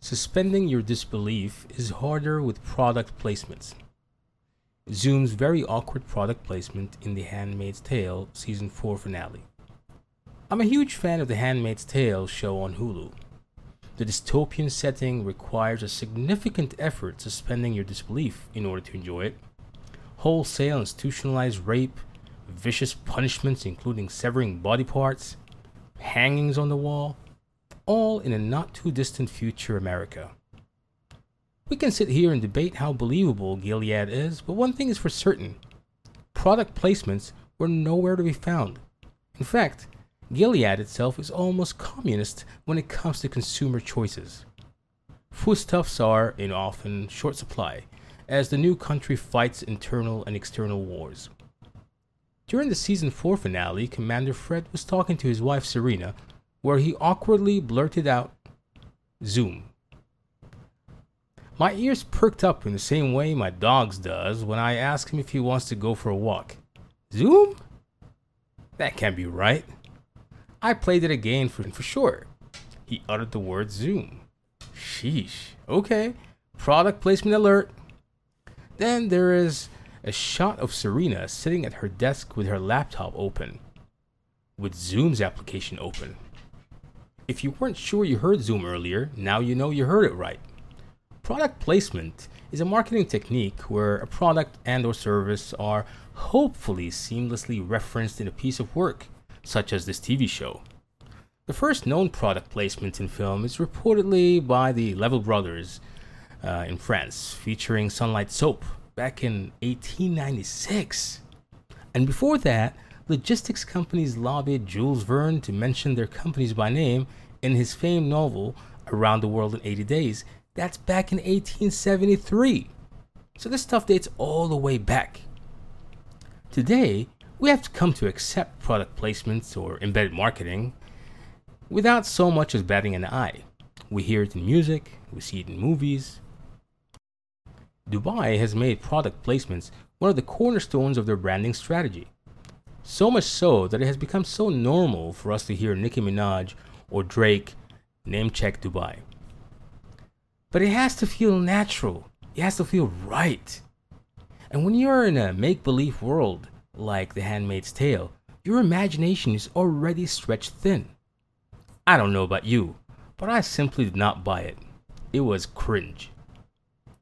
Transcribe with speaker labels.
Speaker 1: Suspending your disbelief is harder with product placements. Zoom's very awkward product placement in The Handmaid's Tale season 4 finale. I'm a huge fan of The Handmaid's Tale show on Hulu. The dystopian setting requires a significant effort suspending your disbelief in order to enjoy it. Wholesale institutionalized rape, vicious punishments including severing body parts, hangings on the wall, all in a not too distant future America. We can sit here and debate how believable Gilead is, but one thing is for certain product placements were nowhere to be found. In fact, Gilead itself is almost communist when it comes to consumer choices. Foodstuffs are in often short supply as the new country fights internal and external wars. During the season 4 finale, Commander Fred was talking to his wife Serena, where he awkwardly blurted out, Zoom. My ears perked up in the same way my dog's does when I ask him if he wants to go for a walk. Zoom? That can't be right. I played it again for, for sure. He uttered the word Zoom. Sheesh. Okay. Product placement alert. Then there is a shot of Serena sitting at her desk with her laptop open, with Zoom's application open. If you weren't sure you heard Zoom earlier, now you know you heard it right. Product placement is a marketing technique where a product and or service are hopefully seamlessly referenced in a piece of work, such as this TV show. The first known product placement in film is reportedly by the Level Brothers uh, in France, featuring Sunlight Soap back in 1896. And before that, logistics companies lobbied Jules Verne to mention their companies by name in his famed novel Around the World in 80 Days that's back in 1873. So this stuff dates all the way back. Today, we have to come to accept product placements or embedded marketing without so much as batting an eye. We hear it in music, we see it in movies. Dubai has made product placements one of the cornerstones of their branding strategy. So much so that it has become so normal for us to hear Nicki Minaj or Drake name check Dubai. But it has to feel natural. It has to feel right. And when you're in a make believe world like The Handmaid's Tale, your imagination is already stretched thin. I don't know about you, but I simply did not buy it. It was cringe.